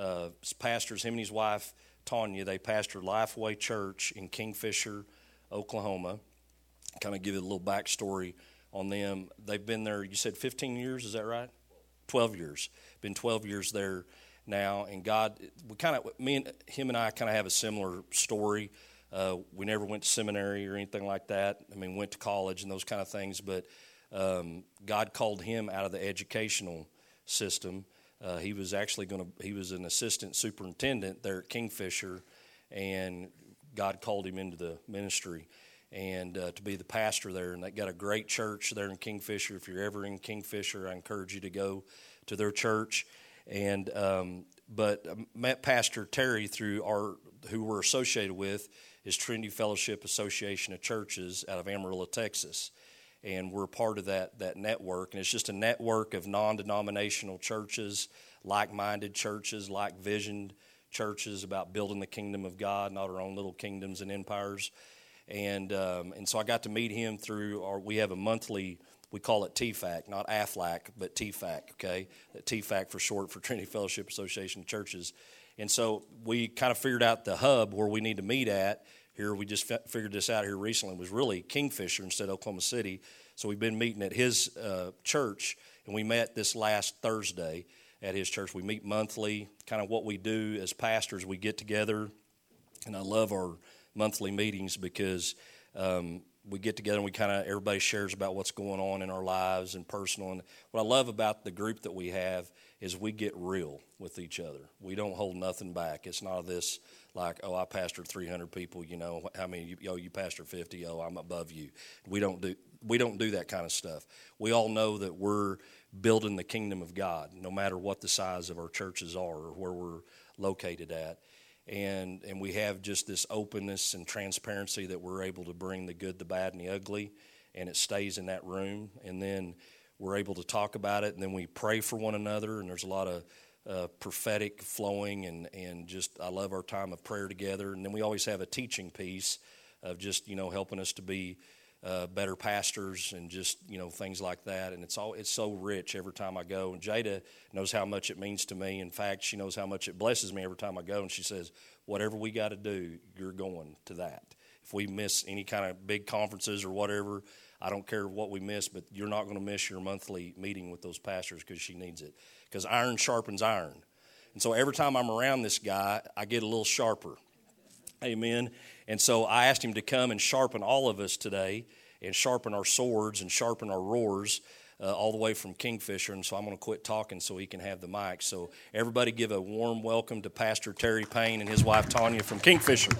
uh, pastors, him and his wife, Tanya, they pastor Lifeway Church in Kingfisher, Oklahoma. Kind of give you a little backstory on them. They've been there, you said 15 years, is that right? 12 years. Been 12 years there now. And God, we kind of, me and him and I kind of have a similar story. Uh, we never went to seminary or anything like that. I mean, went to college and those kind of things, but um, God called him out of the educational system. Uh, he was actually going to, he was an assistant superintendent there at Kingfisher, and God called him into the ministry and uh, to be the pastor there. And they got a great church there in Kingfisher. If you're ever in Kingfisher, I encourage you to go to their church. And um, but I met Pastor Terry through our who we're associated with is Trinity Fellowship Association of Churches out of Amarillo, Texas. And we're part of that, that network. And it's just a network of non denominational churches, like minded churches, like visioned churches about building the kingdom of God, not our own little kingdoms and empires. And, um, and so I got to meet him through our, we have a monthly, we call it TFAC, not AFLAC, but TFAC, okay? TFAC for short for Trinity Fellowship Association of Churches. And so we kind of figured out the hub where we need to meet at. Here, we just figured this out here recently, was really Kingfisher instead of Oklahoma City. So we've been meeting at his uh, church, and we met this last Thursday at his church. We meet monthly. Kind of what we do as pastors, we get together, and I love our monthly meetings because um, we get together and we kind of everybody shares about what's going on in our lives and personal. And what I love about the group that we have is we get real with each other. We don't hold nothing back. It's not this like, oh, I pastored 300 people. You know, how many? You, oh, you pastor 50. Oh, I'm above you. We don't do we don't do that kind of stuff. We all know that we're building the kingdom of God, no matter what the size of our churches are or where we're located at. And and we have just this openness and transparency that we're able to bring the good, the bad, and the ugly, and it stays in that room, and then we're able to talk about it, and then we pray for one another, and there's a lot of uh, prophetic flowing, and and just I love our time of prayer together, and then we always have a teaching piece of just you know helping us to be uh, better pastors and just you know things like that. And it's all it's so rich every time I go. And Jada knows how much it means to me. In fact, she knows how much it blesses me every time I go. And she says, "Whatever we got to do, you're going to that. If we miss any kind of big conferences or whatever." I don't care what we miss, but you're not going to miss your monthly meeting with those pastors because she needs it. Because iron sharpens iron. And so every time I'm around this guy, I get a little sharper. Amen. And so I asked him to come and sharpen all of us today and sharpen our swords and sharpen our roars. Uh, all the way from Kingfisher, and so I'm going to quit talking so he can have the mic. So, everybody give a warm welcome to Pastor Terry Payne and his wife Tanya from Kingfisher.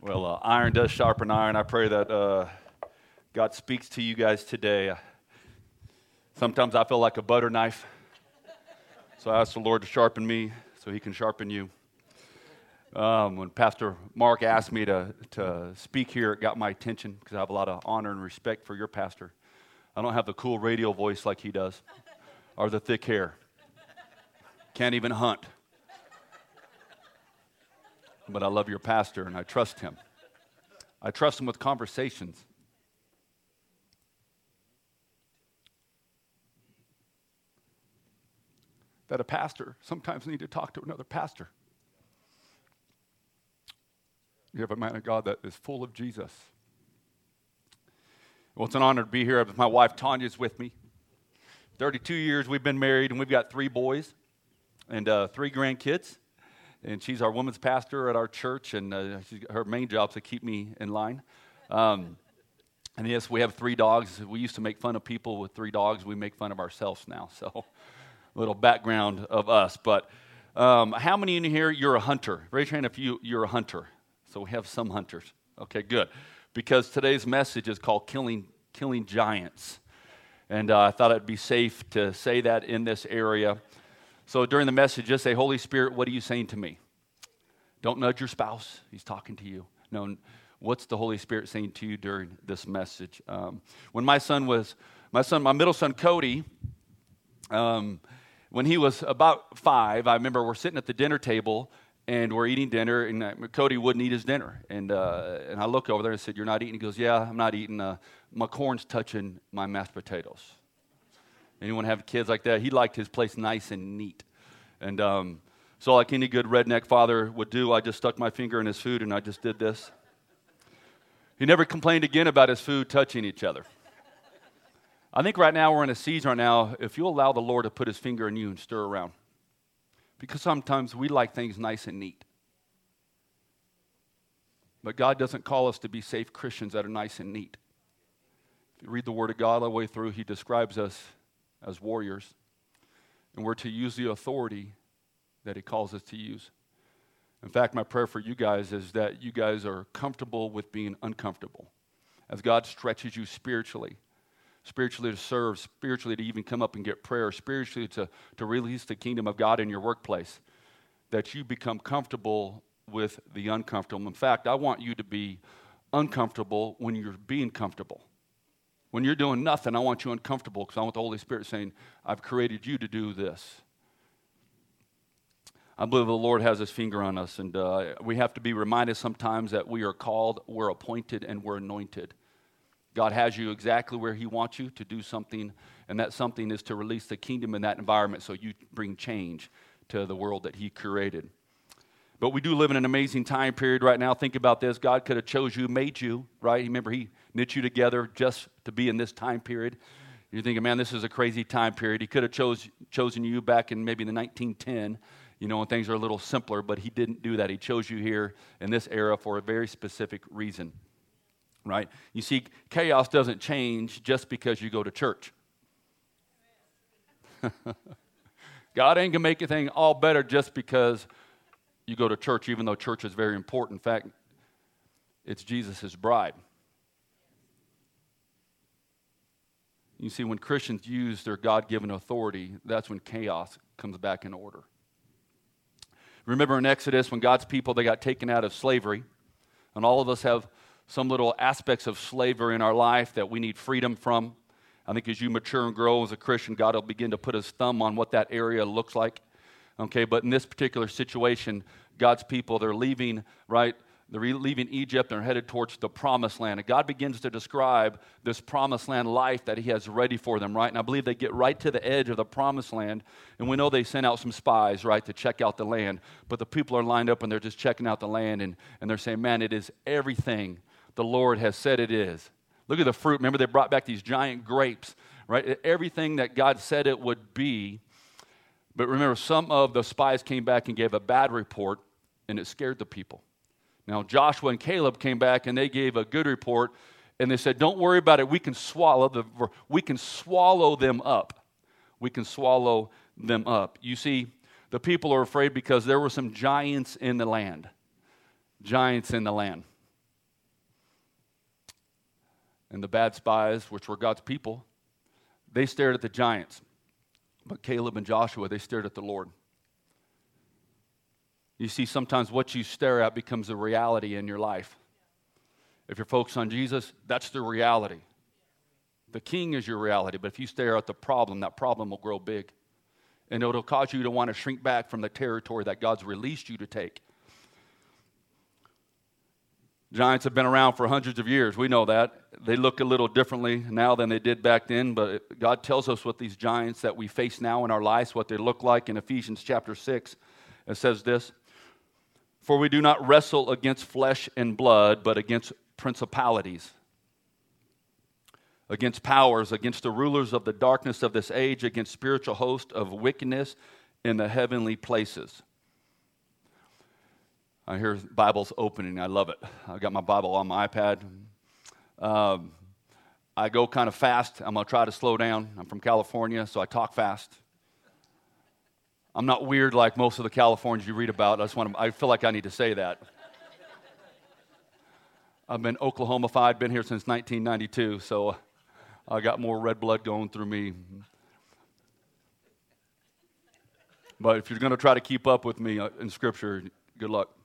Well, uh, iron does sharpen iron. I pray that uh, God speaks to you guys today. Sometimes I feel like a butter knife, so I ask the Lord to sharpen me so he can sharpen you. Um, when Pastor Mark asked me to, to speak here, it got my attention because I have a lot of honor and respect for your pastor. I don't have the cool radio voice like he does or the thick hair. Can't even hunt. But I love your pastor and I trust him. I trust him with conversations. That a pastor sometimes need to talk to another pastor. You have a man of God that is full of Jesus. Well, it's an honor to be here. My wife Tanya's with me. 32 years we've been married, and we've got three boys and uh, three grandkids. And she's our women's pastor at our church, and uh, her main job is to keep me in line. Um, and yes, we have three dogs. We used to make fun of people with three dogs. We make fun of ourselves now. So little background of us. But um, how many in here, you're a hunter? Raise your hand if you, you're a hunter. So we have some hunters. Okay, good. Because today's message is called Killing, Killing Giants. And uh, I thought it'd be safe to say that in this area. So during the message, just say, Holy Spirit, what are you saying to me? Don't nudge your spouse. He's talking to you. No, what's the Holy Spirit saying to you during this message? Um, when my son was, my son, my middle son, Cody, um, when he was about five, I remember we're sitting at the dinner table and we're eating dinner, and uh, Cody wouldn't eat his dinner. And, uh, and I look over there and said, You're not eating? He goes, Yeah, I'm not eating. Uh, my corn's touching my mashed potatoes. Anyone have kids like that? He liked his place nice and neat. And um, so, like any good redneck father would do, I just stuck my finger in his food and I just did this. He never complained again about his food touching each other. I think right now we're in a season right now, if you allow the Lord to put his finger in you and stir around. Because sometimes we like things nice and neat. But God doesn't call us to be safe Christians that are nice and neat. If you read the Word of God all the way through, He describes us as warriors. And we're to use the authority that He calls us to use. In fact, my prayer for you guys is that you guys are comfortable with being uncomfortable. As God stretches you spiritually, spiritually to serve, spiritually to even come up and get prayer, spiritually to, to release the kingdom of God in your workplace, that you become comfortable with the uncomfortable. In fact, I want you to be uncomfortable when you're being comfortable. When you're doing nothing, I want you uncomfortable because I want the Holy Spirit saying, I've created you to do this. I believe the Lord has his finger on us, and uh, we have to be reminded sometimes that we are called, we're appointed, and we're anointed. God has you exactly where He wants you to do something, and that something is to release the kingdom in that environment so you bring change to the world that He created. But we do live in an amazing time period right now. Think about this. God could have chose you, made you, right? Remember, He knit you together just to be in this time period. You're thinking, man, this is a crazy time period. He could have chose, chosen you back in maybe the 1910, you know, when things are a little simpler, but He didn't do that. He chose you here in this era for a very specific reason right? You see, chaos doesn't change just because you go to church. God ain't gonna make anything all better just because you go to church, even though church is very important. In fact, it's Jesus' bride. You see, when Christians use their God given authority, that's when chaos comes back in order. Remember in Exodus when God's people they got taken out of slavery, and all of us have some little aspects of slavery in our life that we need freedom from. I think as you mature and grow as a Christian, God will begin to put his thumb on what that area looks like. Okay, but in this particular situation, God's people, they're leaving, right? They're leaving Egypt and they're headed towards the promised land. And God begins to describe this promised land life that He has ready for them, right? And I believe they get right to the edge of the promised land. And we know they sent out some spies, right, to check out the land. But the people are lined up and they're just checking out the land and, and they're saying, man, it is everything the Lord has said it is. Look at the fruit. Remember, they brought back these giant grapes, right? Everything that God said it would be. But remember, some of the spies came back and gave a bad report, and it scared the people. Now, Joshua and Caleb came back and they gave a good report, and they said, Don't worry about it. We can swallow, the, we can swallow them up. We can swallow them up. You see, the people are afraid because there were some giants in the land. Giants in the land. And the bad spies, which were God's people, they stared at the giants. But Caleb and Joshua, they stared at the Lord. You see, sometimes what you stare at becomes a reality in your life. If you're focused on Jesus, that's the reality. The king is your reality, but if you stare at the problem, that problem will grow big. And it'll cause you to want to shrink back from the territory that God's released you to take. Giants have been around for hundreds of years. We know that. They look a little differently now than they did back then, but God tells us what these giants that we face now in our lives, what they look like in Ephesians chapter 6. It says this For we do not wrestle against flesh and blood, but against principalities, against powers, against the rulers of the darkness of this age, against spiritual hosts of wickedness in the heavenly places. I hear Bibles opening. I love it. I've got my Bible on my iPad. Um, I go kind of fast. I'm going to try to slow down. I'm from California, so I talk fast. I'm not weird like most of the Californians you read about. I just want to, I feel like I need to say that. I've been Oklahomified, been here since 1992, so I got more red blood going through me. But if you're going to try to keep up with me uh, in Scripture, good luck.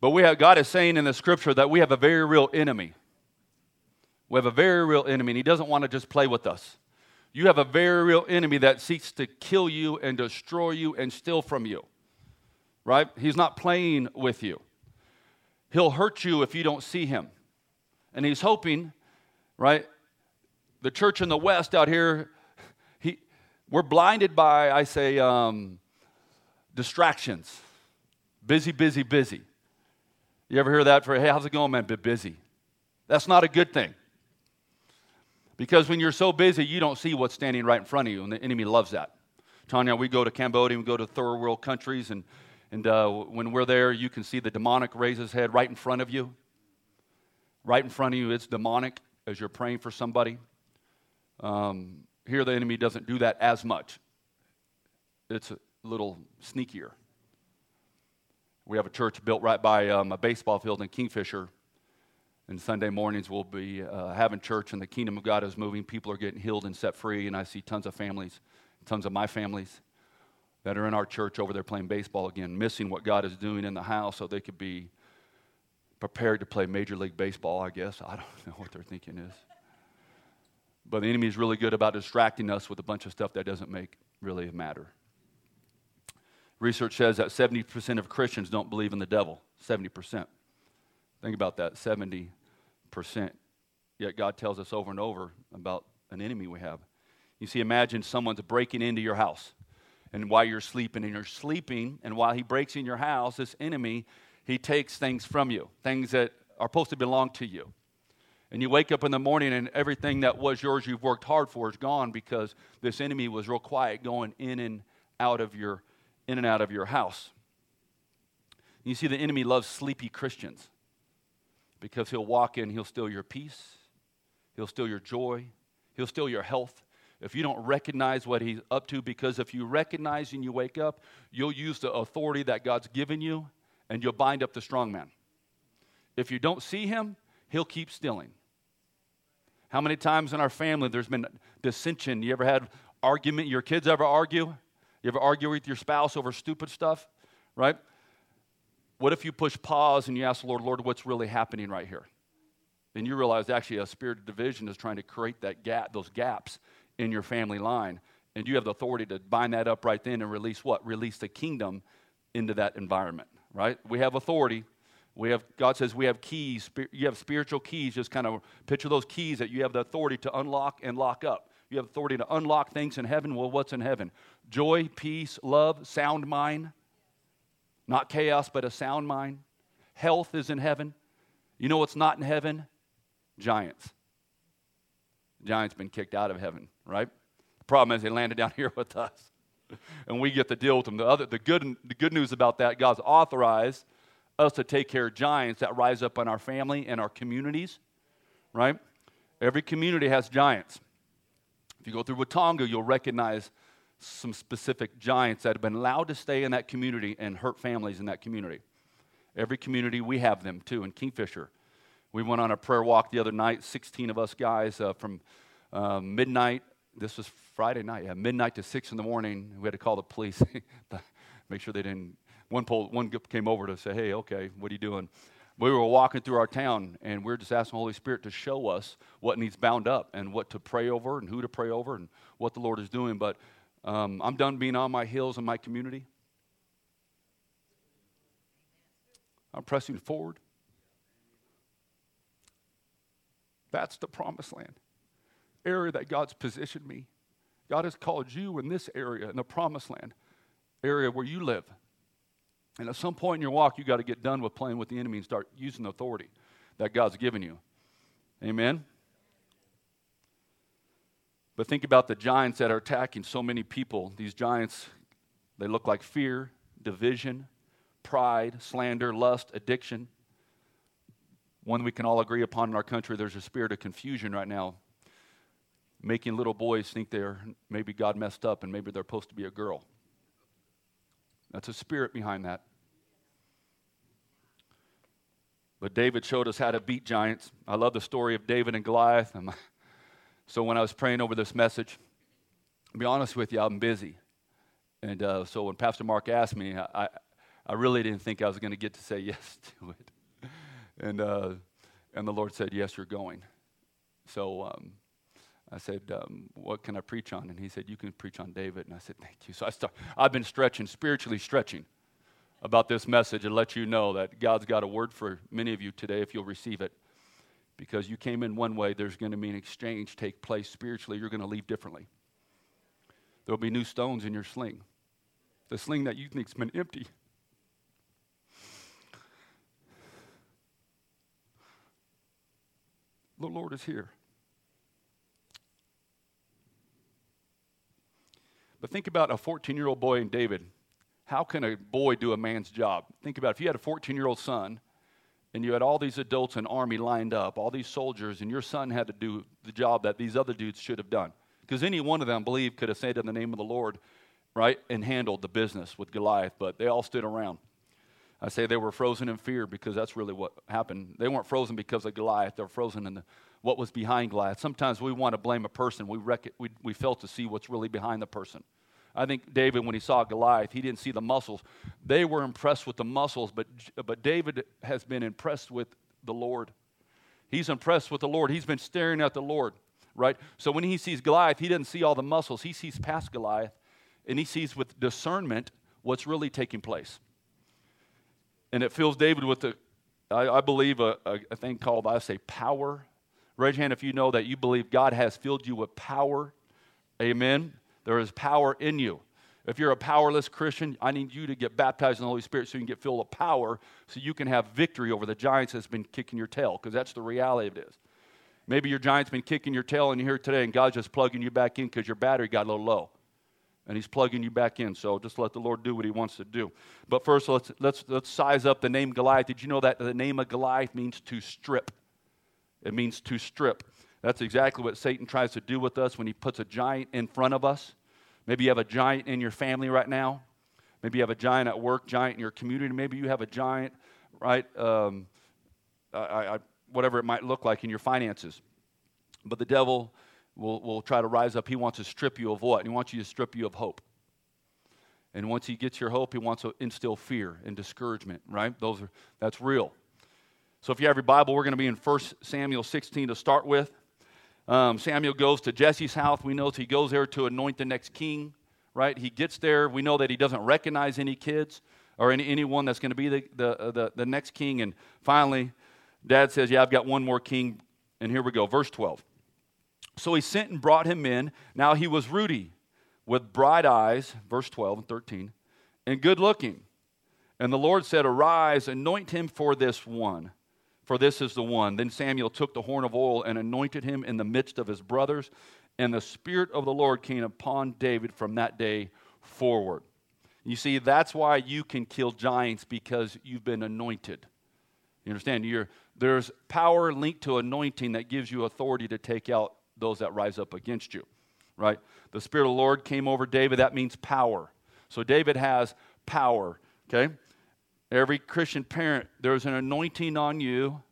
But we have, God is saying in the scripture that we have a very real enemy. We have a very real enemy, and He doesn't want to just play with us. You have a very real enemy that seeks to kill you and destroy you and steal from you. Right? He's not playing with you. He'll hurt you if you don't see him. And he's hoping, right, the church in the West out here, he, we're blinded by, I say, um, distractions. Busy, busy, busy. You ever hear that for, hey, how's it going, man? Bit busy. That's not a good thing. Because when you're so busy, you don't see what's standing right in front of you, and the enemy loves that. Tanya, we go to Cambodia, we go to third world countries, and, and uh, when we're there, you can see the demonic raise his head right in front of you. Right in front of you, it's demonic as you're praying for somebody. Um, here, the enemy doesn't do that as much, it's a little sneakier. We have a church built right by um, a baseball field in Kingfisher. And Sunday mornings we'll be uh, having church, and the kingdom of God is moving. People are getting healed and set free, and I see tons of families, tons of my families that are in our church over there playing baseball again, missing what God is doing in the house so they could be prepared to play Major League Baseball, I guess. I don't know what their thinking is. But the enemy is really good about distracting us with a bunch of stuff that doesn't make really matter. Research says that 70% of Christians don't believe in the devil. 70%. Think about that 70%. Yet God tells us over and over about an enemy we have. You see, imagine someone's breaking into your house, and while you're sleeping, and you're sleeping, and while he breaks in your house, this enemy, he takes things from you, things that are supposed to belong to you. And you wake up in the morning, and everything that was yours you've worked hard for is gone because this enemy was real quiet going in and out of your in and out of your house. You see, the enemy loves sleepy Christians because he'll walk in, he'll steal your peace, he'll steal your joy, he'll steal your health. If you don't recognize what he's up to, because if you recognize and you wake up, you'll use the authority that God's given you and you'll bind up the strong man. If you don't see him, he'll keep stealing. How many times in our family there's been dissension? You ever had argument? Your kids ever argue? You ever argue with your spouse over stupid stuff? Right? What if you push pause and you ask the Lord, Lord, what's really happening right here? And you realize actually a spirit of division is trying to create that gap, those gaps in your family line. And you have the authority to bind that up right then and release what? Release the kingdom into that environment, right? We have authority. We have God says we have keys. You have spiritual keys. Just kind of picture those keys that you have the authority to unlock and lock up. You have authority to unlock things in heaven. Well, what's in heaven? Joy, peace, love, sound mind. Not chaos, but a sound mind. Health is in heaven. You know what's not in heaven? Giants. Giants been kicked out of heaven, right? The problem is they landed down here with us. And we get to deal with them. The, other, the, good, the good news about that, God's authorized us to take care of giants that rise up in our family and our communities, right? Every community has giants. If you go through Watonga, you'll recognize some specific giants that have been allowed to stay in that community and hurt families in that community. Every community, we have them too. In Kingfisher, we went on a prayer walk the other night, 16 of us guys uh, from uh, midnight. This was Friday night, yeah, midnight to 6 in the morning. We had to call the police, make sure they didn't. One, pole, one came over to say, hey, okay, what are you doing? We were walking through our town and we are just asking the Holy Spirit to show us what needs bound up and what to pray over and who to pray over and what the Lord is doing. But um, I'm done being on my hills in my community. I'm pressing forward. That's the promised land, area that God's positioned me. God has called you in this area, in the promised land, area where you live. And at some point in your walk, you got to get done with playing with the enemy and start using the authority that God's given you. Amen? But think about the giants that are attacking so many people. These giants, they look like fear, division, pride, slander, lust, addiction. One we can all agree upon in our country, there's a spirit of confusion right now, making little boys think they're maybe God messed up and maybe they're supposed to be a girl. That's a spirit behind that. But David showed us how to beat giants. I love the story of David and Goliath. So when I was praying over this message, to be honest with you, I'm busy. And uh, so when Pastor Mark asked me, I, I really didn't think I was going to get to say yes to it. And, uh, and the Lord said, Yes, you're going. So um, I said, um, What can I preach on? And he said, You can preach on David. And I said, Thank you. So I start, I've been stretching, spiritually stretching about this message and let you know that God's got a word for many of you today if you'll receive it. Because you came in one way, there's going to be an exchange take place spiritually. You're going to leave differently. There'll be new stones in your sling. The sling that you think's been empty. The Lord is here. But think about a 14 year old boy in David. How can a boy do a man's job? Think about it. if you had a 14 year old son and you had all these adults in army lined up, all these soldiers, and your son had to do the job that these other dudes should have done. Because any one of them, believe, could have said in the name of the Lord, right, and handled the business with Goliath, but they all stood around. I say they were frozen in fear because that's really what happened. They weren't frozen because of Goliath, they were frozen in the, what was behind Goliath. Sometimes we want to blame a person, we, rec- we, we fail to see what's really behind the person. I think David, when he saw Goliath, he didn't see the muscles. They were impressed with the muscles, but, but David has been impressed with the Lord. He's impressed with the Lord. He's been staring at the Lord, right? So when he sees Goliath, he doesn't see all the muscles. He sees past Goliath, and he sees with discernment what's really taking place. And it fills David with, a, I, I believe, a, a, thing called, I say, power. Raise your hand if you know that you believe God has filled you with power. Amen. There is power in you. If you're a powerless Christian, I need you to get baptized in the Holy Spirit so you can get filled with power so you can have victory over the giants that's been kicking your tail, because that's the reality of it is. Maybe your giant's been kicking your tail and you're here today and God's just plugging you back in because your battery got a little low. And he's plugging you back in. So just let the Lord do what he wants to do. But first, let's, let's, let's size up the name Goliath. Did you know that the name of Goliath means to strip? It means to strip. That's exactly what Satan tries to do with us when he puts a giant in front of us. Maybe you have a giant in your family right now. Maybe you have a giant at work, giant in your community. Maybe you have a giant, right? Um, I, I, whatever it might look like in your finances. But the devil will, will try to rise up. He wants to strip you of what? He wants you to strip you of hope. And once he gets your hope, he wants to instill fear and discouragement, right? Those are, that's real. So if you have your Bible, we're going to be in 1 Samuel 16 to start with. Um, Samuel goes to Jesse's house. We know he goes there to anoint the next king, right? He gets there. We know that he doesn't recognize any kids or any, anyone that's going to be the, the, uh, the, the next king. And finally, dad says, Yeah, I've got one more king. And here we go, verse 12. So he sent and brought him in. Now he was ruddy, with bright eyes, verse 12 and 13, and good looking. And the Lord said, Arise, anoint him for this one for this is the one. Then Samuel took the horn of oil and anointed him in the midst of his brothers, and the Spirit of the Lord came upon David from that day forward. You see, that's why you can kill giants because you've been anointed. You understand? You're, there's power linked to anointing that gives you authority to take out those that rise up against you, right? The Spirit of the Lord came over David. That means power. So David has power, okay? Every Christian parent, there's an anointing on you.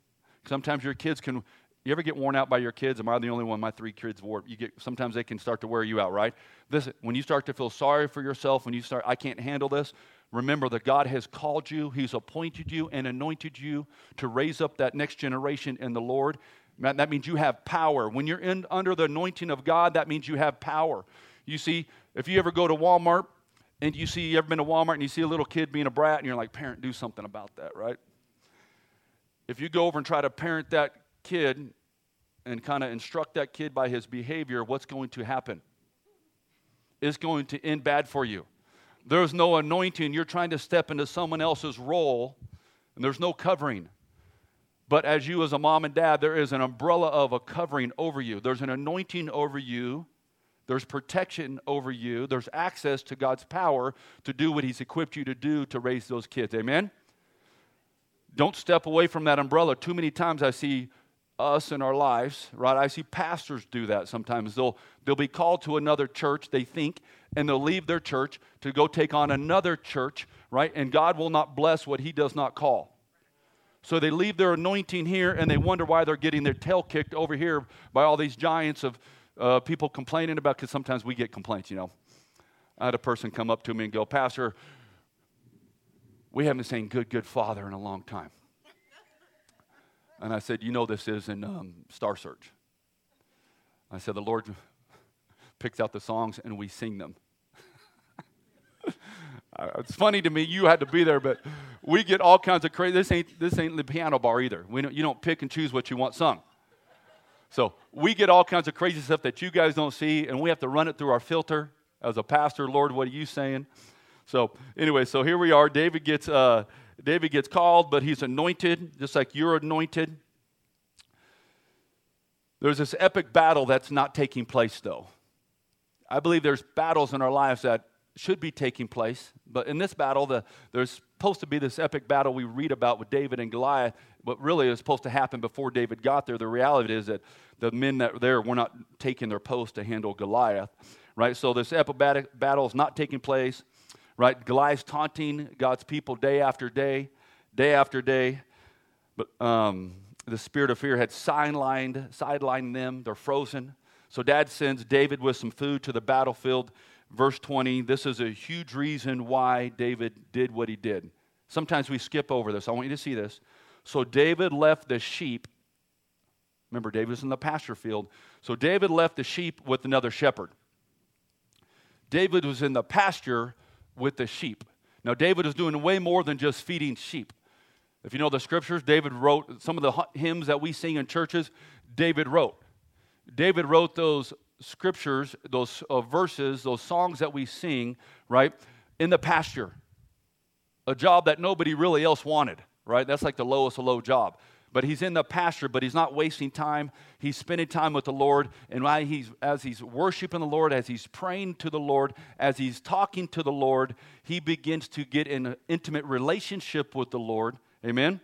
Sometimes your kids can. You ever get worn out by your kids? Am I the only one? My three kids wore. You get sometimes they can start to wear you out, right? This when you start to feel sorry for yourself, when you start, I can't handle this. Remember that God has called you, He's appointed you and anointed you to raise up that next generation in the Lord. That means you have power. When you're in, under the anointing of God, that means you have power. You see, if you ever go to Walmart and you see, you ever been to Walmart and you see a little kid being a brat and you're like, parent, do something about that, right? If you go over and try to parent that kid and kind of instruct that kid by his behavior, what's going to happen? It's going to end bad for you. There's no anointing. You're trying to step into someone else's role, and there's no covering. But as you, as a mom and dad, there is an umbrella of a covering over you. There's an anointing over you there's protection over you. There's access to God's power to do what He's equipped you to do to raise those kids. Amen? Don't step away from that umbrella. Too many times I see us in our lives, right? I see pastors do that sometimes. They'll, they'll be called to another church, they think, and they'll leave their church to go take on another church, right? And God will not bless what He does not call. So they leave their anointing here and they wonder why they're getting their tail kicked over here by all these giants of uh, people complaining about, because sometimes we get complaints, you know. I had a person come up to me and go, Pastor, we haven't seen good, good father in a long time. And I said, You know, this is in um, Star Search. I said, The Lord picks out the songs and we sing them. it's funny to me, you had to be there, but we get all kinds of crazy. This ain't, this ain't the piano bar either. We don't, you don't pick and choose what you want sung. So we get all kinds of crazy stuff that you guys don't see, and we have to run it through our filter. As a pastor, Lord, what are you saying? So anyway, so here we are. David gets uh, David gets called, but he's anointed, just like you're anointed. There's this epic battle that's not taking place, though. I believe there's battles in our lives that should be taking place, but in this battle, the, there's supposed to be this epic battle we read about with David and Goliath, but really is supposed to happen before David got there. The reality is that the men that were there were not taking their post to handle Goliath, right? So this epic battle is not taking place, right? Goliath's taunting God's people day after day, day after day, but um, the spirit of fear had sidelined, sidelined them. They're frozen. So dad sends David with some food to the battlefield. Verse 20, this is a huge reason why David did what he did. Sometimes we skip over this. I want you to see this. So David left the sheep. Remember, David was in the pasture field. So David left the sheep with another shepherd. David was in the pasture with the sheep. Now, David was doing way more than just feeding sheep. If you know the scriptures, David wrote some of the hymns that we sing in churches, David wrote. David wrote those scriptures, those uh, verses, those songs that we sing, right, in the pasture. A job that nobody really else wanted, right? That's like the lowest of low job. But he's in the pasture, but he's not wasting time. He's spending time with the Lord. And he's, as he's worshiping the Lord, as he's praying to the Lord, as he's talking to the Lord, he begins to get in an intimate relationship with the Lord Amen?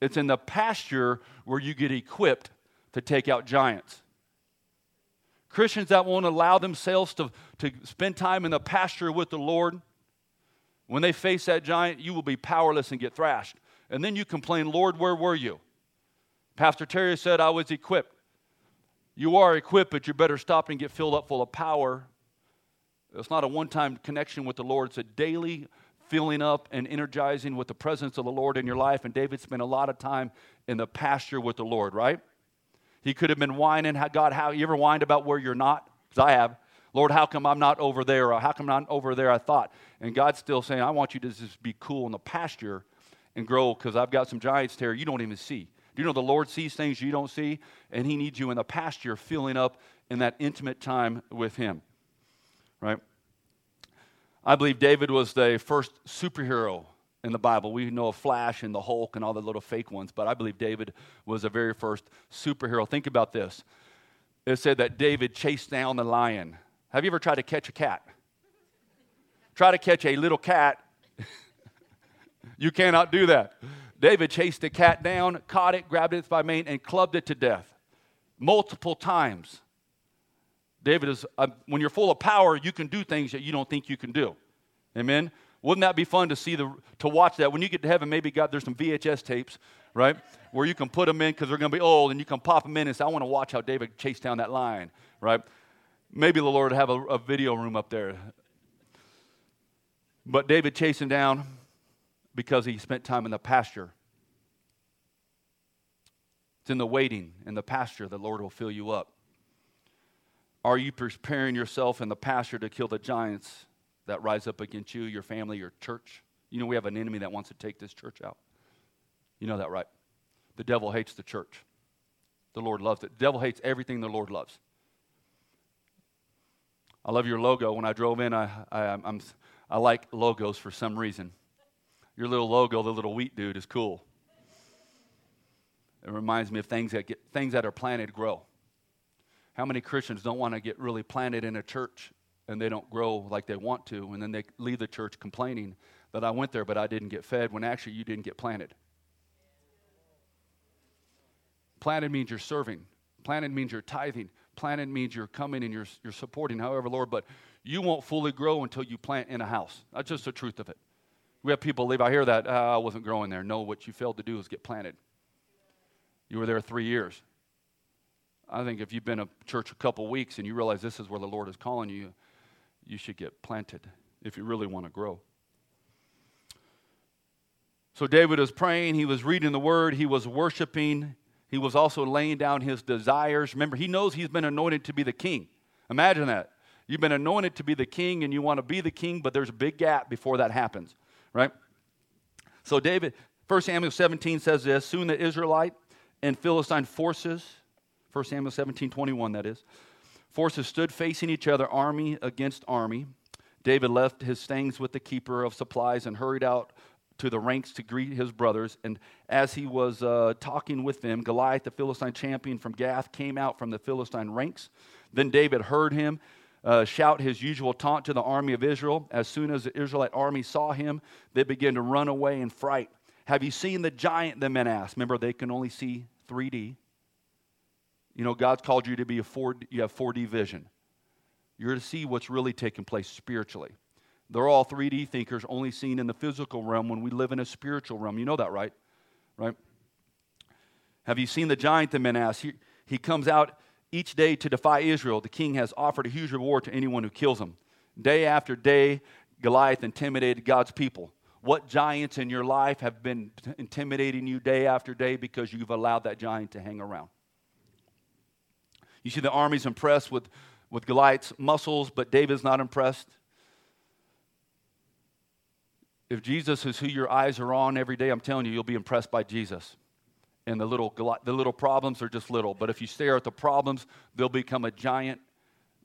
It's in the pasture where you get equipped to take out giants. Christians that won't allow themselves to, to spend time in the pasture with the Lord, when they face that giant, you will be powerless and get thrashed. And then you complain, Lord, where were you? Pastor Terry said, I was equipped. You are equipped, but you better stop and get filled up full of power. It's not a one time connection with the Lord, it's a daily filling up and energizing with the presence of the Lord in your life. And David spent a lot of time in the pasture with the Lord, right? He could have been whining, God, how you ever whined about where you're not? Because I have. Lord, how come I'm not over there? Or how come I'm not over there? I thought. And God's still saying, I want you to just be cool in the pasture and grow because I've got some giants there you don't even see. Do you know the Lord sees things you don't see? And He needs you in the pasture filling up in that intimate time with Him, right? I believe David was the first superhero in the Bible. We know of Flash and the Hulk and all the little fake ones, but I believe David was the very first superhero. Think about this. It said that David chased down the lion. Have you ever tried to catch a cat? Try to catch a little cat. you cannot do that. David chased the cat down, caught it, grabbed it by mane, and clubbed it to death multiple times. David is, uh, when you're full of power, you can do things that you don't think you can do. Amen? Wouldn't that be fun to see the, to watch that? When you get to heaven, maybe God, there's some VHS tapes, right? Where you can put them in because they're going to be old and you can pop them in and say, I want to watch how David chased down that lion, right? Maybe the Lord have a, a video room up there. But David him down because he spent time in the pasture. It's in the waiting in the pasture the Lord will fill you up. Are you preparing yourself in the pasture to kill the giants that rise up against you, your family, your church? You know, we have an enemy that wants to take this church out. You know that, right? The devil hates the church. The Lord loves it. The devil hates everything the Lord loves. I love your logo. When I drove in, I, I, I'm, I like logos for some reason. Your little logo, the little wheat dude, is cool. It reminds me of things that, get, things that are planted grow. How many Christians don't want to get really planted in a church and they don't grow like they want to, and then they leave the church complaining that I went there but I didn't get fed when actually you didn't get planted? Planted means you're serving, planted means you're tithing, planted means you're coming and you're, you're supporting, however, Lord, but you won't fully grow until you plant in a house. That's just the truth of it. We have people leave. I hear that, oh, I wasn't growing there. No, what you failed to do is get planted. You were there three years. I think if you've been a church a couple weeks and you realize this is where the Lord is calling you, you should get planted if you really want to grow. So David was praying, he was reading the word, he was worshiping, he was also laying down his desires. Remember, he knows he's been anointed to be the king. Imagine that. You've been anointed to be the king and you want to be the king, but there's a big gap before that happens, right? So David, 1 Samuel 17 says this, soon the Israelite and Philistine forces 1 Samuel 17 21, that is. Forces stood facing each other, army against army. David left his things with the keeper of supplies and hurried out to the ranks to greet his brothers. And as he was uh, talking with them, Goliath, the Philistine champion from Gath, came out from the Philistine ranks. Then David heard him uh, shout his usual taunt to the army of Israel. As soon as the Israelite army saw him, they began to run away in fright. Have you seen the giant? The men asked. Remember, they can only see 3D. You know, God's called you to be a 4 you have 4D vision. You're to see what's really taking place spiritually. They're all 3D thinkers, only seen in the physical realm when we live in a spiritual realm. You know that, right? Right? Have you seen the giant? The men asked. He, he comes out each day to defy Israel. The king has offered a huge reward to anyone who kills him. Day after day, Goliath intimidated God's people. What giants in your life have been intimidating you day after day because you've allowed that giant to hang around? You see, the army's impressed with, with Goliath's muscles, but David's not impressed. If Jesus is who your eyes are on every day, I'm telling you, you'll be impressed by Jesus. And the little, the little problems are just little. But if you stare at the problems, they'll become a giant.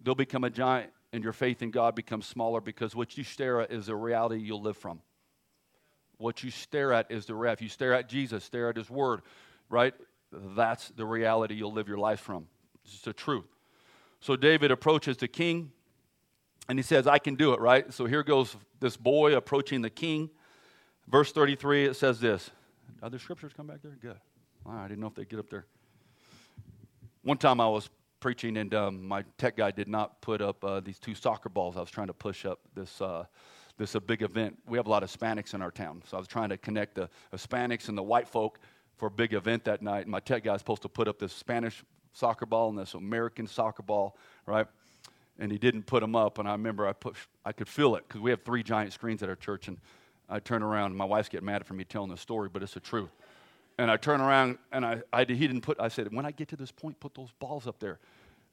They'll become a giant, and your faith in God becomes smaller because what you stare at is the reality you'll live from. What you stare at is the reality. If you stare at Jesus, stare at His Word, right? That's the reality you'll live your life from. It's the truth. So David approaches the king and he says, I can do it, right? So here goes this boy approaching the king. Verse 33, it says this. The scriptures come back there? Good. I didn't know if they'd get up there. One time I was preaching, and um, my tech guy did not put up uh, these two soccer balls. I was trying to push up this, uh, this a big event. We have a lot of Hispanics in our town, so I was trying to connect the Hispanics and the white folk for a big event that night. And my tech guy was supposed to put up this Spanish soccer ball and this American soccer ball, right? and he didn't put them up. And I remember I, put, I could feel it because we have three giant screens at our church. And I turn around, and my wife's getting mad at me telling the story, but it's the truth. And I turn around, and I, I, he didn't put, I said, when I get to this point, put those balls up there.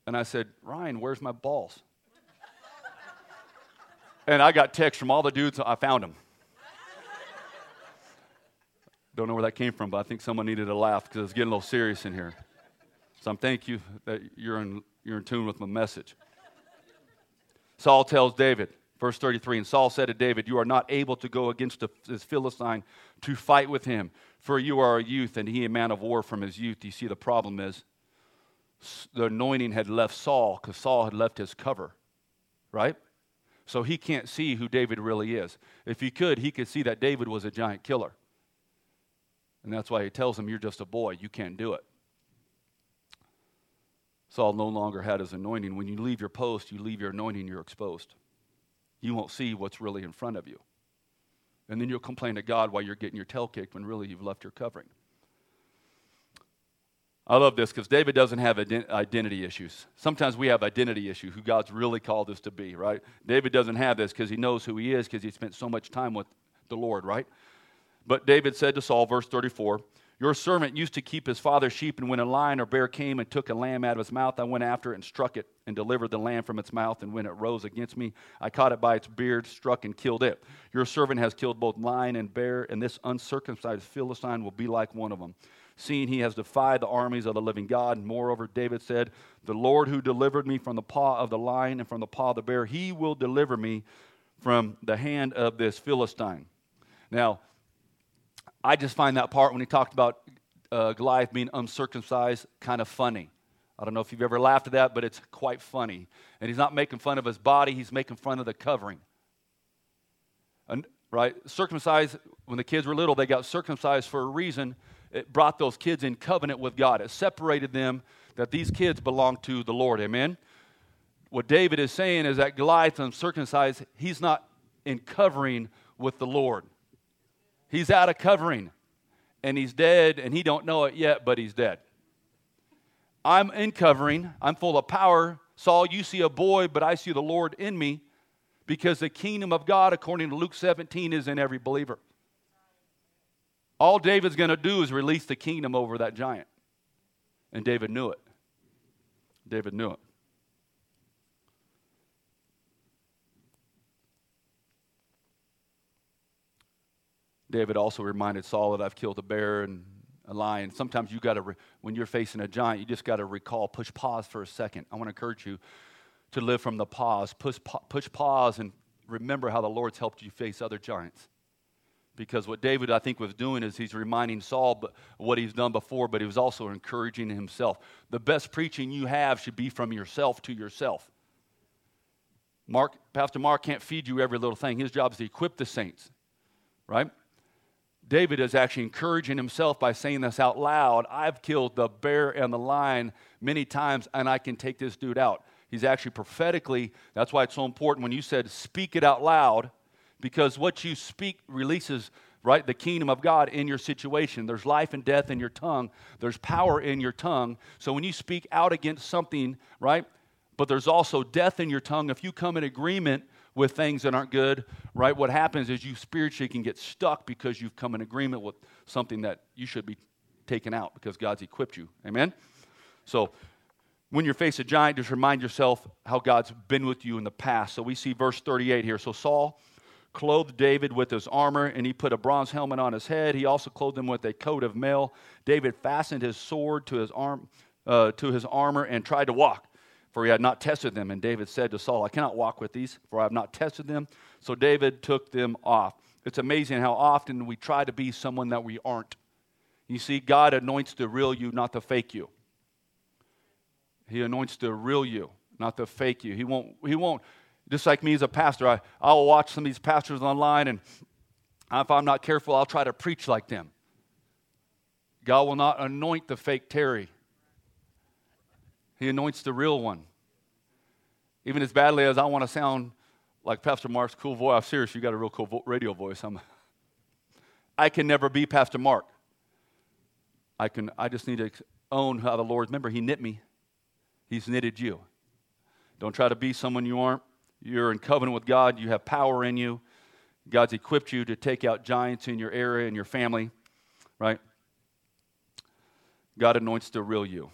And I said, Ryan, where's my balls? and I got texts from all the dudes, I found them. Don't know where that came from, but I think someone needed a laugh because it's getting a little serious in here. So I'm thank you that you're in, you're in tune with my message. Saul tells David, verse 33, and Saul said to David, You are not able to go against this Philistine to fight with him, for you are a youth, and he a man of war from his youth. You see, the problem is the anointing had left Saul because Saul had left his cover, right? So he can't see who David really is. If he could, he could see that David was a giant killer. And that's why he tells him, You're just a boy, you can't do it. Saul no longer had his anointing. When you leave your post, you leave your anointing, you're exposed. You won't see what's really in front of you. And then you'll complain to God while you're getting your tail kicked when really you've left your covering. I love this because David doesn't have identity issues. Sometimes we have identity issues, who God's really called us to be, right? David doesn't have this because he knows who he is because he spent so much time with the Lord, right? But David said to Saul, verse 34, your servant used to keep his father's sheep, and when a lion or bear came and took a lamb out of his mouth, I went after it and struck it and delivered the lamb from its mouth. And when it rose against me, I caught it by its beard, struck, and killed it. Your servant has killed both lion and bear, and this uncircumcised Philistine will be like one of them. Seeing he has defied the armies of the living God. And moreover, David said, The Lord who delivered me from the paw of the lion and from the paw of the bear, he will deliver me from the hand of this Philistine. Now, I just find that part when he talked about uh, Goliath being uncircumcised kind of funny. I don't know if you've ever laughed at that, but it's quite funny. And he's not making fun of his body, he's making fun of the covering. And, right? Circumcised, when the kids were little, they got circumcised for a reason. It brought those kids in covenant with God, it separated them that these kids belong to the Lord. Amen? What David is saying is that Goliath uncircumcised, he's not in covering with the Lord. He's out of covering and he's dead and he don't know it yet, but he's dead. I'm in covering. I'm full of power. Saul, you see a boy, but I see the Lord in me because the kingdom of God, according to Luke 17, is in every believer. All David's going to do is release the kingdom over that giant. And David knew it. David knew it. David also reminded Saul that I've killed a bear and a lion. Sometimes you got to, re- when you're facing a giant, you just got to recall, push pause for a second. I want to encourage you to live from the pause. Push, push pause and remember how the Lord's helped you face other giants. Because what David, I think, was doing is he's reminding Saul what he's done before, but he was also encouraging himself. The best preaching you have should be from yourself to yourself. Mark, Pastor Mark can't feed you every little thing. His job is to equip the saints, right? David is actually encouraging himself by saying this out loud I've killed the bear and the lion many times, and I can take this dude out. He's actually prophetically, that's why it's so important when you said speak it out loud, because what you speak releases, right, the kingdom of God in your situation. There's life and death in your tongue, there's power in your tongue. So when you speak out against something, right, but there's also death in your tongue. If you come in agreement with things that aren't good, right, what happens is you spiritually can get stuck because you've come in agreement with something that you should be taken out because God's equipped you. Amen? So when you face a giant, just remind yourself how God's been with you in the past. So we see verse 38 here. So Saul clothed David with his armor, and he put a bronze helmet on his head. He also clothed him with a coat of mail. David fastened his sword to his arm, uh, to his armor, and tried to walk for he had not tested them. And David said to Saul, I cannot walk with these, for I have not tested them. So David took them off. It's amazing how often we try to be someone that we aren't. You see, God anoints the real you, not the fake you. He anoints the real you, not the fake you. He won't, he won't, just like me as a pastor, I, I'll watch some of these pastors online, and if I'm not careful, I'll try to preach like them. God will not anoint the fake Terry. He anoints the real one. Even as badly as I want to sound like Pastor Mark's cool voice, I'm serious, you got a real cool vo- radio voice. I'm, I can never be Pastor Mark. I, can, I just need to own how the Lord, remember, He knit me, He's knitted you. Don't try to be someone you aren't. You're in covenant with God, you have power in you. God's equipped you to take out giants in your area and your family, right? God anoints the real you.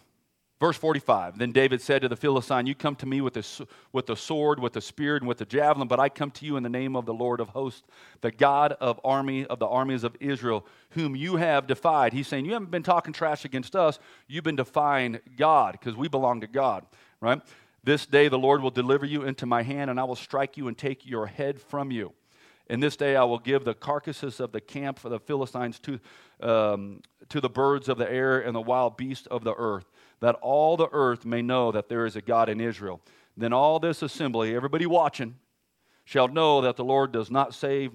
Verse 45 Then David said to the Philistine, You come to me with the, with the sword, with the spear, and with the javelin, but I come to you in the name of the Lord of hosts, the God of army of the armies of Israel, whom you have defied. He's saying, You haven't been talking trash against us, you've been defying God, because we belong to God, right? This day the Lord will deliver you into my hand, and I will strike you and take your head from you. And this day I will give the carcasses of the camp for the Philistines to, um, to the birds of the air and the wild beasts of the earth that all the earth may know that there is a God in Israel. Then all this assembly, everybody watching, shall know that the Lord does not save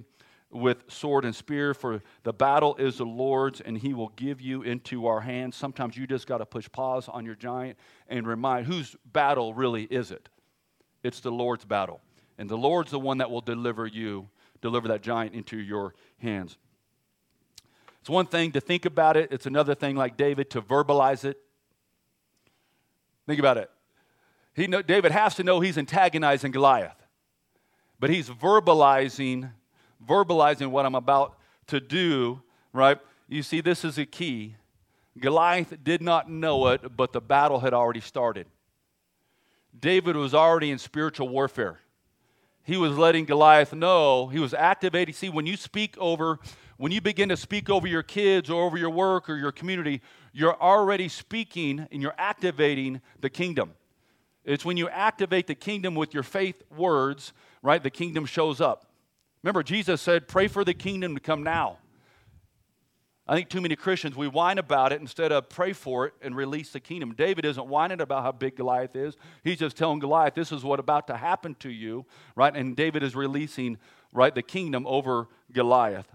with sword and spear, for the battle is the Lord's, and he will give you into our hands. Sometimes you just got to push pause on your giant and remind whose battle really is it? It's the Lord's battle. And the Lord's the one that will deliver you, deliver that giant into your hands. It's one thing to think about it, it's another thing, like David, to verbalize it. Think about it. He know, David has to know he's antagonizing Goliath, but he's verbalizing, verbalizing what I'm about to do, right? You see, this is a key. Goliath did not know it, but the battle had already started. David was already in spiritual warfare. He was letting Goliath know, he was activating. See, when you speak over, when you begin to speak over your kids or over your work or your community, you're already speaking and you're activating the kingdom. It's when you activate the kingdom with your faith words, right? The kingdom shows up. Remember, Jesus said, Pray for the kingdom to come now. I think too many Christians, we whine about it instead of pray for it and release the kingdom. David isn't whining about how big Goliath is. He's just telling Goliath, this is what about to happen to you, right? And David is releasing, right, the kingdom over Goliath.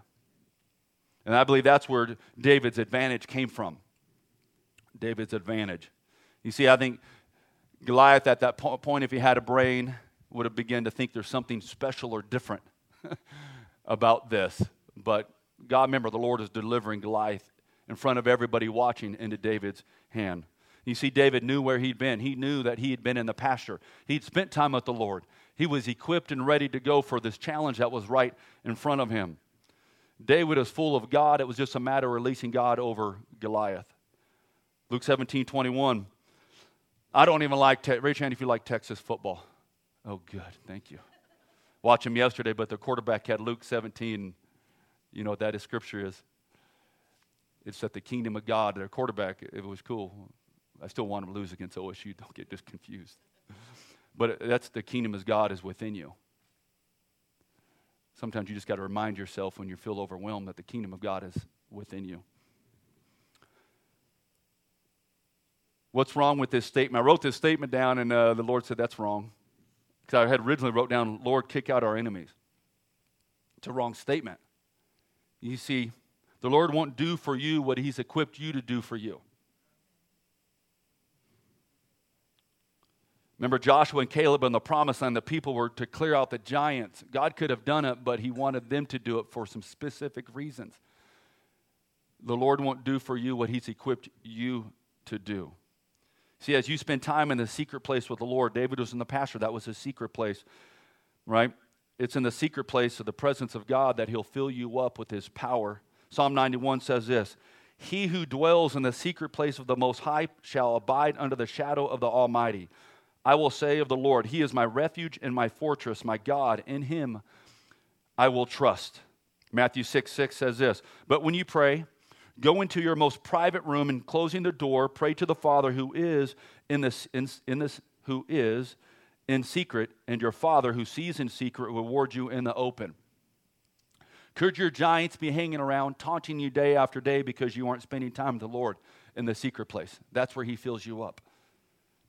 And I believe that's where David's advantage came from. David's advantage. You see, I think Goliath at that point, if he had a brain, would have begun to think there's something special or different about this. But God, remember, the Lord is delivering Goliath in front of everybody watching into David's hand. You see, David knew where he'd been. He knew that he had been in the pasture. He'd spent time with the Lord. He was equipped and ready to go for this challenge that was right in front of him. David was full of God. It was just a matter of releasing God over Goliath. Luke 17, 21. I don't even like, te- raise hand if you like Texas football. Oh, good. Thank you. Watch him yesterday, but the quarterback had Luke 17. You know what that is, scripture is. It's that the kingdom of God, their quarterback, it was cool. I still want him to lose against OSU. Don't get just confused. But that's the kingdom of God is within you. Sometimes you just got to remind yourself when you feel overwhelmed that the kingdom of God is within you. What's wrong with this statement? I wrote this statement down, and uh, the Lord said that's wrong. Because I had originally wrote down, Lord, kick out our enemies. It's a wrong statement. You see, the Lord won't do for you what He's equipped you to do for you. Remember Joshua and Caleb and the promised land, the people were to clear out the giants. God could have done it, but He wanted them to do it for some specific reasons. The Lord won't do for you what He's equipped you to do. See, as you spend time in the secret place with the Lord, David was in the pasture, that was his secret place, right? It's in the secret place of the presence of God that He'll fill you up with His power. Psalm 91 says this He who dwells in the secret place of the Most High shall abide under the shadow of the Almighty. I will say of the Lord, He is my refuge and my fortress, my God. In Him I will trust. Matthew 6 6 says this But when you pray, go into your most private room and closing the door, pray to the Father who is in this, in, in this who is in secret, and your Father who sees in secret will reward you in the open. Could your giants be hanging around, taunting you day after day because you aren't spending time with the Lord in the secret place? That's where He fills you up.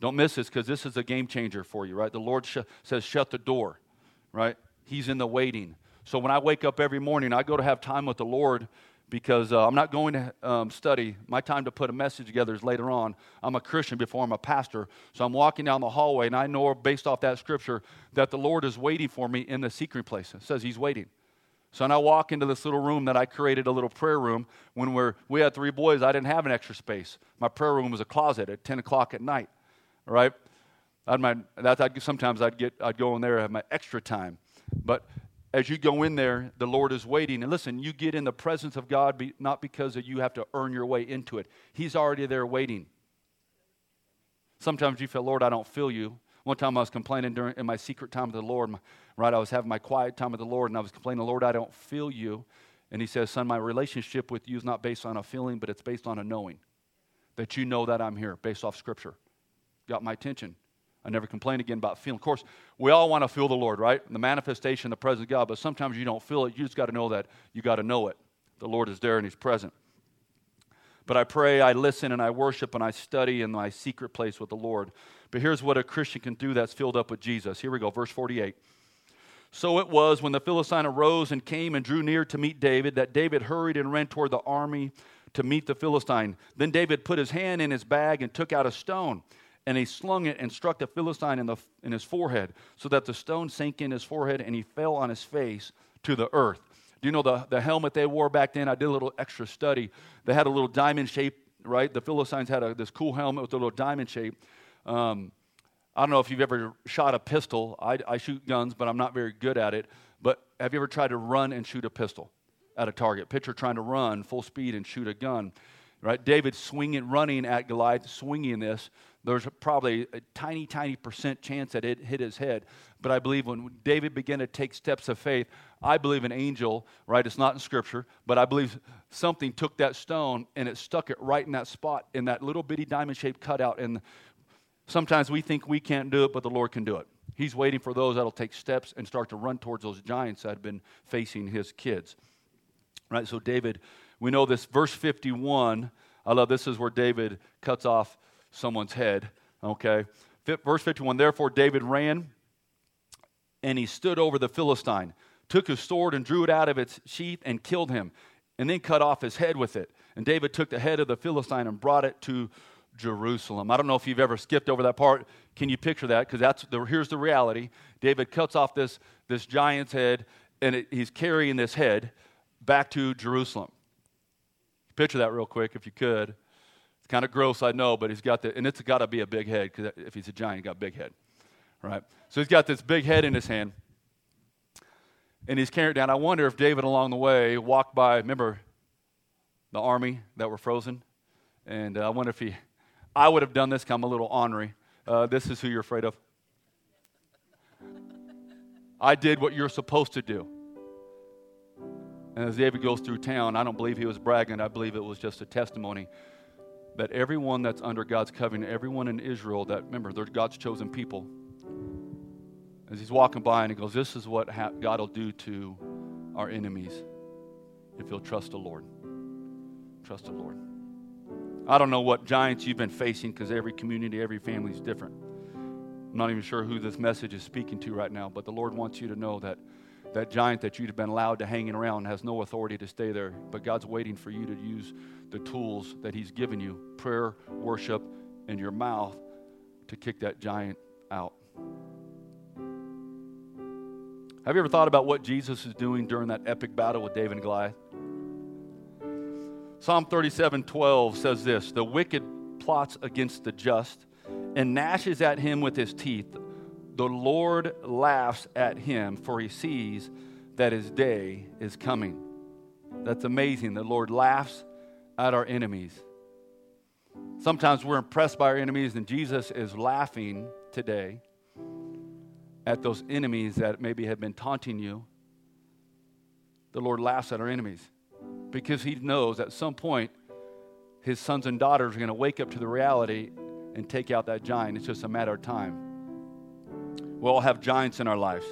Don't miss this because this is a game changer for you, right? The Lord sh- says, shut the door, right? He's in the waiting. So when I wake up every morning, I go to have time with the Lord because uh, I'm not going to um, study. My time to put a message together is later on. I'm a Christian before I'm a pastor. So I'm walking down the hallway, and I know based off that scripture that the Lord is waiting for me in the secret place. It says He's waiting. So when I walk into this little room that I created, a little prayer room, when we're, we had three boys, I didn't have an extra space. My prayer room was a closet at 10 o'clock at night right? I'd my, I'd, sometimes I'd, get, I'd go in there and have my extra time. But as you go in there, the Lord is waiting. And listen, you get in the presence of God be, not because you have to earn your way into it, He's already there waiting. Sometimes you feel, Lord, I don't feel you. One time I was complaining during in my secret time with the Lord, right? I was having my quiet time with the Lord, and I was complaining, Lord, I don't feel you. And He says, Son, my relationship with you is not based on a feeling, but it's based on a knowing that you know that I'm here, based off Scripture got my attention. I never complain again about feeling. Of course, we all want to feel the Lord, right? The manifestation, the presence of God, but sometimes you don't feel it. You just got to know that. You got to know it. The Lord is there and He's present. But I pray, I listen, and I worship, and I study in my secret place with the Lord. But here's what a Christian can do that's filled up with Jesus. Here we go, verse 48. So it was when the Philistine arose and came and drew near to meet David that David hurried and ran toward the army to meet the Philistine. Then David put his hand in his bag and took out a stone and he slung it and struck the Philistine in, the, in his forehead, so that the stone sank in his forehead and he fell on his face to the earth. Do you know the, the helmet they wore back then? I did a little extra study. They had a little diamond shape, right? The Philistines had a, this cool helmet with a little diamond shape. Um, I don't know if you've ever shot a pistol. I, I shoot guns, but I'm not very good at it. But have you ever tried to run and shoot a pistol at a target? Picture trying to run full speed and shoot a gun right? David swinging, running at Goliath, swinging this. There's probably a tiny, tiny percent chance that it hit his head. But I believe when David began to take steps of faith, I believe an angel, right? It's not in scripture, but I believe something took that stone and it stuck it right in that spot, in that little bitty diamond shaped cutout. And sometimes we think we can't do it, but the Lord can do it. He's waiting for those that'll take steps and start to run towards those giants that have been facing his kids. Right? So David we know this, verse 51. I love this is where David cuts off someone's head. Okay. Verse 51 Therefore, David ran and he stood over the Philistine, took his sword and drew it out of its sheath and killed him, and then cut off his head with it. And David took the head of the Philistine and brought it to Jerusalem. I don't know if you've ever skipped over that part. Can you picture that? Because that's the, here's the reality. David cuts off this, this giant's head, and it, he's carrying this head back to Jerusalem. Picture that real quick if you could. Kind of gross, I know, but he's got the, and it's got to be a big head because if he's a giant, he's got a big head, right? So he's got this big head in his hand, and he's carrying it down. I wonder if David along the way walked by, remember the army that were frozen? And uh, I wonder if he, I would have done this, because I'm a little ornery. Uh, this is who you're afraid of. I did what you're supposed to do. And as David goes through town, I don't believe he was bragging, I believe it was just a testimony that everyone that's under God's covenant, everyone in Israel that, remember, they're God's chosen people, as he's walking by and he goes, This is what ha- God will do to our enemies if you'll trust the Lord. Trust the Lord. I don't know what giants you've been facing because every community, every family is different. I'm not even sure who this message is speaking to right now, but the Lord wants you to know that that giant that you've been allowed to hanging around has no authority to stay there, but God's waiting for you to use the tools that He's given you prayer, worship, and your mouth to kick that giant out. Have you ever thought about what Jesus is doing during that epic battle with David and Goliath? Psalm 37 12 says this The wicked plots against the just and gnashes at him with his teeth. The Lord laughs at him, for he sees that his day is coming. That's amazing. The Lord laughs at our enemies. Sometimes we're impressed by our enemies, and Jesus is laughing today at those enemies that maybe have been taunting you. The Lord laughs at our enemies because He knows at some point His sons and daughters are going to wake up to the reality and take out that giant. It's just a matter of time. We all have giants in our lives.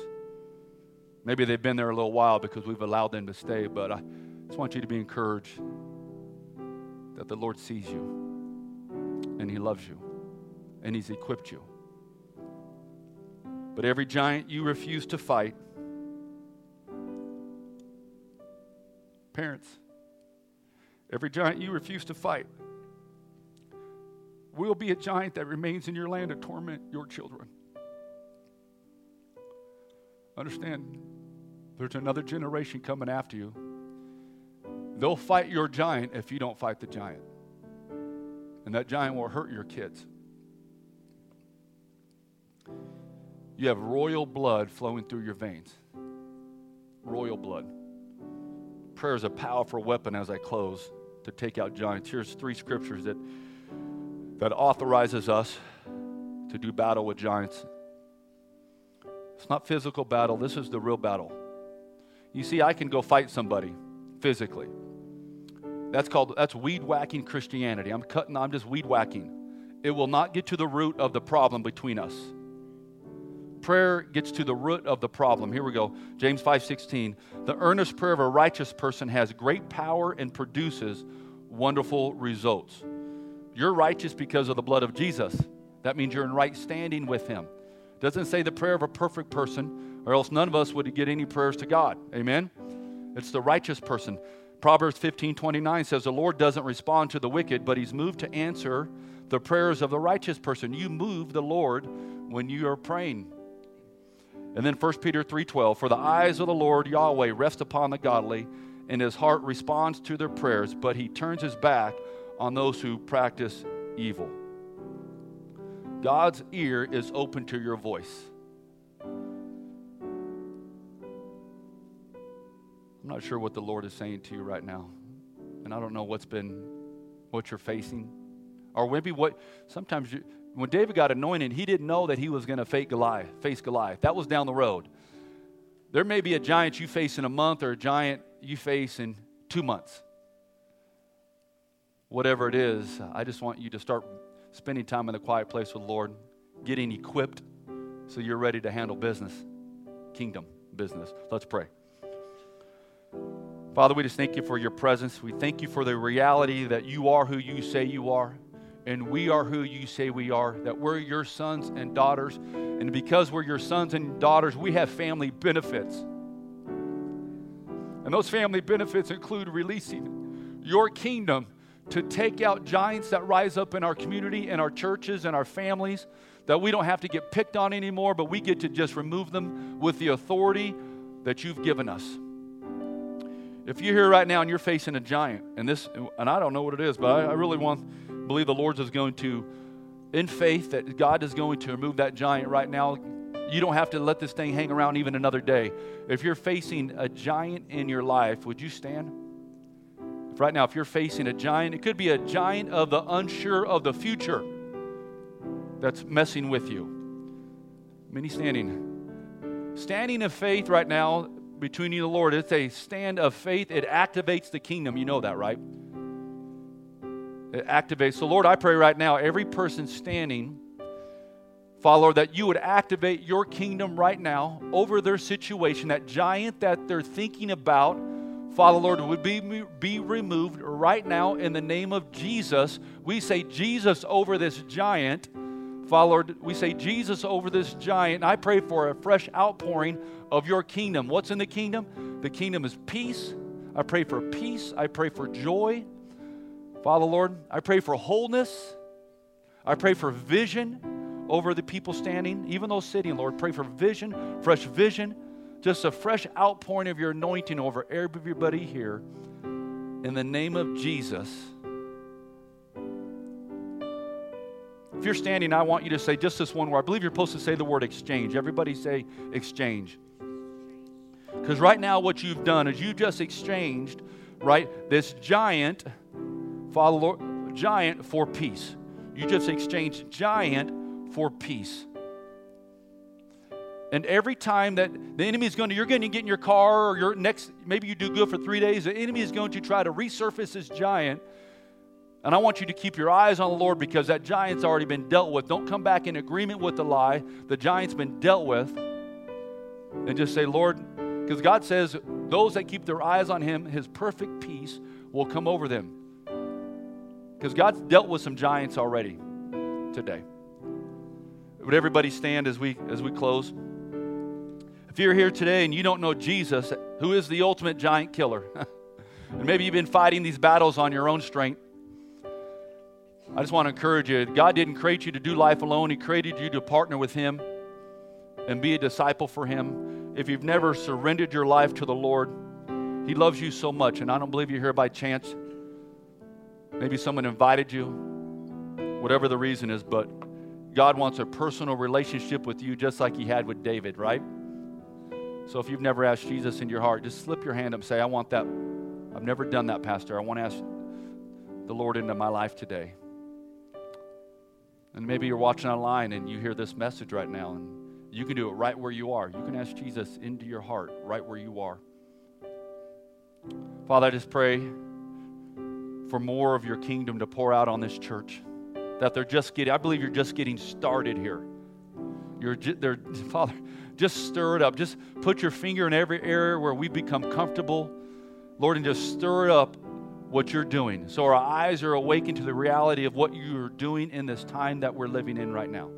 Maybe they've been there a little while because we've allowed them to stay, but I just want you to be encouraged that the Lord sees you and He loves you and He's equipped you. But every giant you refuse to fight, parents, every giant you refuse to fight will be a giant that remains in your land to torment your children. Understand, there's another generation coming after you. They'll fight your giant if you don't fight the giant. And that giant will hurt your kids. You have royal blood flowing through your veins. Royal blood. Prayer is a powerful weapon as I close to take out giants. Here's three scriptures that, that authorizes us to do battle with giants. It's not physical battle, this is the real battle. You see, I can go fight somebody physically. That's called that's weed whacking Christianity. I'm cutting, I'm just weed whacking. It will not get to the root of the problem between us. Prayer gets to the root of the problem. Here we go. James 5:16. The earnest prayer of a righteous person has great power and produces wonderful results. You're righteous because of the blood of Jesus. That means you're in right standing with him. Doesn't say the prayer of a perfect person, or else none of us would get any prayers to God. Amen. It's the righteous person. Proverbs 15 29 says, The Lord doesn't respond to the wicked, but He's moved to answer the prayers of the righteous person. You move the Lord when you are praying. And then 1 Peter 3:12, for the eyes of the Lord Yahweh rest upon the godly, and his heart responds to their prayers, but he turns his back on those who practice evil. God's ear is open to your voice. I'm not sure what the Lord is saying to you right now. And I don't know what's been what you're facing. Or maybe what sometimes you, when David got anointed, he didn't know that he was going to face Goliath, face Goliath. That was down the road. There may be a giant you face in a month or a giant you face in 2 months. Whatever it is, I just want you to start spending time in the quiet place with the Lord, getting equipped so you're ready to handle business, kingdom business. Let's pray. Father, we just thank you for your presence. We thank you for the reality that you are who you say you are, and we are who you say we are, that we're your sons and daughters. And because we're your sons and daughters, we have family benefits. And those family benefits include releasing your kingdom to take out giants that rise up in our community and our churches and our families that we don't have to get picked on anymore, but we get to just remove them with the authority that you've given us. If you're here right now and you're facing a giant, and this, and I don't know what it is, but I, I really want believe the Lord is going to, in faith, that God is going to remove that giant right now. You don't have to let this thing hang around even another day. If you're facing a giant in your life, would you stand? Right now, if you're facing a giant, it could be a giant of the unsure of the future that's messing with you. Many standing. Standing of faith right now between you and the Lord. It's a stand of faith. It activates the kingdom. You know that, right? It activates. So, Lord, I pray right now, every person standing, Father, that you would activate your kingdom right now over their situation, that giant that they're thinking about. Father, Lord, would be, be removed right now in the name of Jesus. We say Jesus over this giant. Father, Lord, we say Jesus over this giant. I pray for a fresh outpouring of your kingdom. What's in the kingdom? The kingdom is peace. I pray for peace. I pray for joy. Father, Lord, I pray for wholeness. I pray for vision over the people standing, even those sitting, Lord. Pray for vision, fresh vision, just a fresh outpouring of your anointing over everybody here. In the name of Jesus. If you're standing, I want you to say just this one word. I believe you're supposed to say the word exchange. Everybody say exchange. Because right now, what you've done is you just exchanged, right, this giant, Lord, giant for peace. You just exchanged giant for peace. And every time that the enemy is going to, you're going to get in your car or your next, maybe you do good for three days, the enemy is going to try to resurface this giant and I want you to keep your eyes on the Lord because that giant's already been dealt with. Don't come back in agreement with the lie. The giant's been dealt with. And just say, Lord, because God says, those that keep their eyes on Him, His perfect peace will come over them. Because God's dealt with some giants already today. Would everybody stand as we as we close? If you're here today and you don't know Jesus, who is the ultimate giant killer, and maybe you've been fighting these battles on your own strength, I just want to encourage you God didn't create you to do life alone, He created you to partner with Him and be a disciple for Him. If you've never surrendered your life to the Lord, He loves you so much, and I don't believe you're here by chance. Maybe someone invited you, whatever the reason is, but God wants a personal relationship with you just like He had with David, right? So if you've never asked Jesus in your heart, just slip your hand up and say, I want that. I've never done that, Pastor. I want to ask the Lord into my life today. And maybe you're watching online and you hear this message right now, and you can do it right where you are. You can ask Jesus into your heart right where you are. Father, I just pray for more of your kingdom to pour out on this church. That they're just getting, I believe you're just getting started here. You're, they're, Father, just stir it up. Just put your finger in every area where we become comfortable, Lord, and just stir it up what you're doing. So our eyes are awakened to the reality of what you're doing in this time that we're living in right now.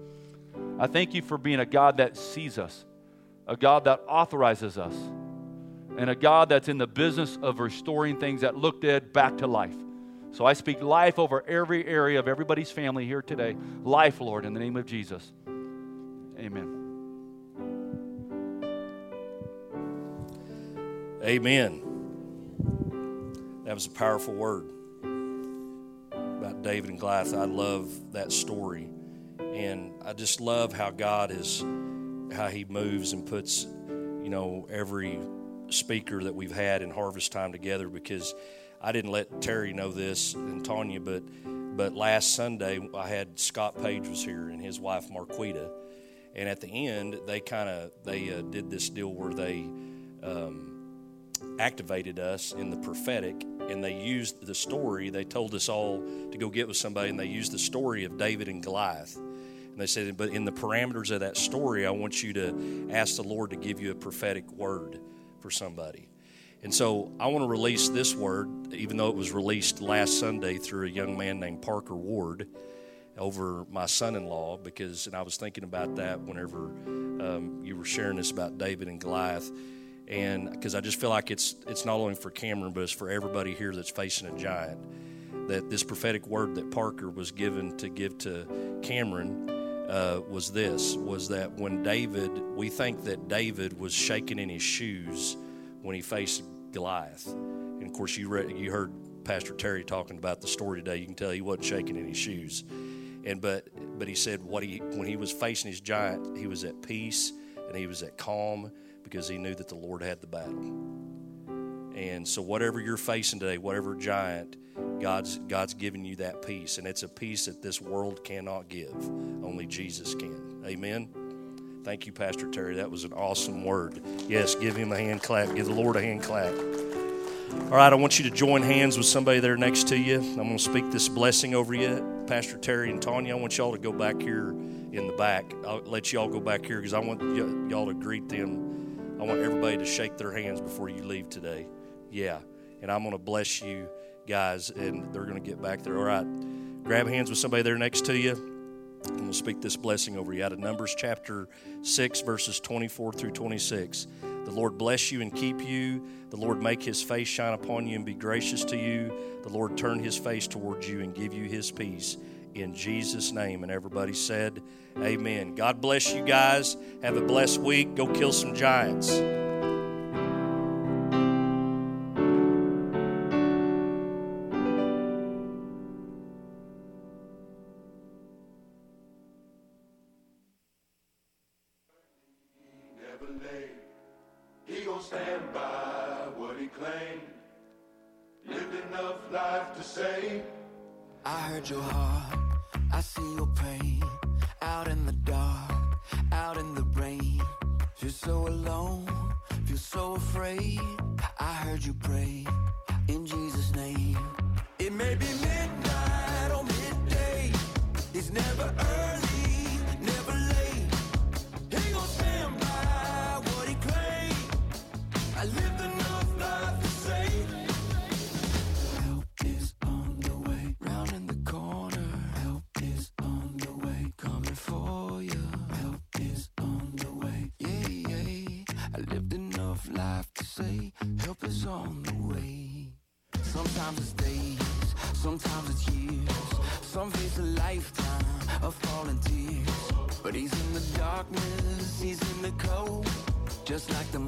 I thank you for being a God that sees us, a God that authorizes us, and a God that's in the business of restoring things that look dead back to life. So I speak life over every area of everybody's family here today. Life, Lord, in the name of Jesus. Amen. Amen. That was a powerful word about David and Goliath. I love that story. And I just love how God is, how He moves and puts, you know, every speaker that we've had in harvest time together because I didn't let Terry know this and Tanya, but but last Sunday I had Scott Page was here and his wife Marquita, and at the end they kind of they uh, did this deal where they um, activated us in the prophetic and they used the story. They told us all to go get with somebody, and they used the story of David and Goliath. And they said, but in the parameters of that story, I want you to ask the Lord to give you a prophetic word for somebody. And so I want to release this word, even though it was released last Sunday through a young man named Parker Ward over my son in law, because, and I was thinking about that whenever um, you were sharing this about David and Goliath and because I just feel like it's it's not only for Cameron, but it's for everybody here that's facing a giant. That this prophetic word that Parker was given to give to Cameron uh, was this: was that when David, we think that David was shaking in his shoes when he faced Goliath, and of course you read, you heard Pastor Terry talking about the story today. You can tell he wasn't shaking in his shoes, and but but he said what he when he was facing his giant, he was at peace and he was at calm because he knew that the Lord had the battle. And so, whatever you're facing today, whatever giant, God's, God's giving you that peace. And it's a peace that this world cannot give. Only Jesus can. Amen. Thank you, Pastor Terry. That was an awesome word. Yes, give him a hand clap. Give the Lord a hand clap. All right, I want you to join hands with somebody there next to you. I'm going to speak this blessing over you. Pastor Terry and Tanya, I want y'all to go back here in the back. I'll let y'all go back here because I want y'all to greet them. I want everybody to shake their hands before you leave today. Yeah. And I'm going to bless you guys, and they're going to get back there. All right. Grab hands with somebody there next to you. And we'll speak this blessing over you out of Numbers chapter 6, verses 24 through 26. The Lord bless you and keep you. The Lord make his face shine upon you and be gracious to you. The Lord turn his face towards you and give you his peace. In Jesus' name. And everybody said, Amen. God bless you guys. Have a blessed week. Go kill some giants. Stand by what he claimed. Lived enough life to say. I heard your heart, I see your pain. Out in the dark, out in the rain. Feel so alone, feel so afraid. I heard you pray in Jesus' name. It may be midnight or midday. It's never early, sometimes it's years. Some face a lifetime of falling tears. But he's in the darkness, he's in the cold. Just like the